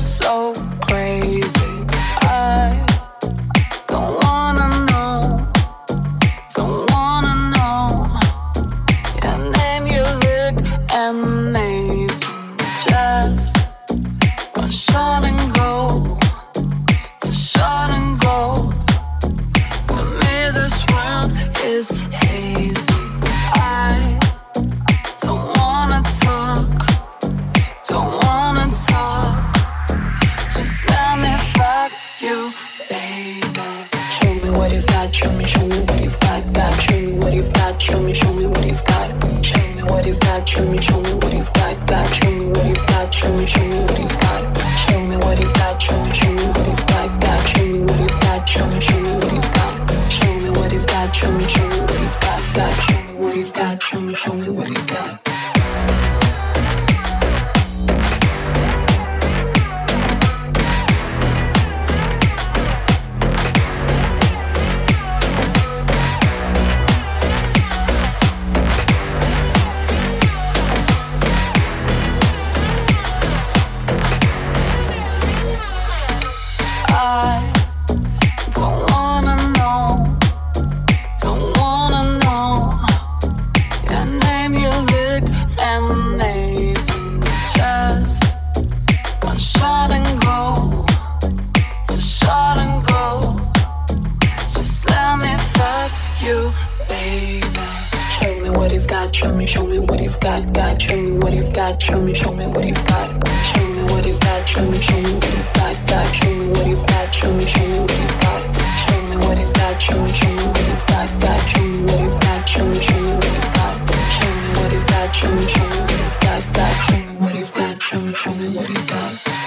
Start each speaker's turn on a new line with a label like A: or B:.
A: So. Got. Show me, show me what you've got. Got. Show me what you've got. Show me, show me what you've got. Me what you've got. Show me, show me what you've got. Got. Show me what you've got. Show me, show me what you've got. Show me what you've got. Show me, show me what you've got. Got. Show me what you've got. Show me, show me what you've got. Show me what you've got. Show me, show me what you've got. Got. Show me what you've got. Show me, show me what you've got. Show me what you've got. Show me, show me what you've got. Got. Show me what you've got. Show me, show me what you've got.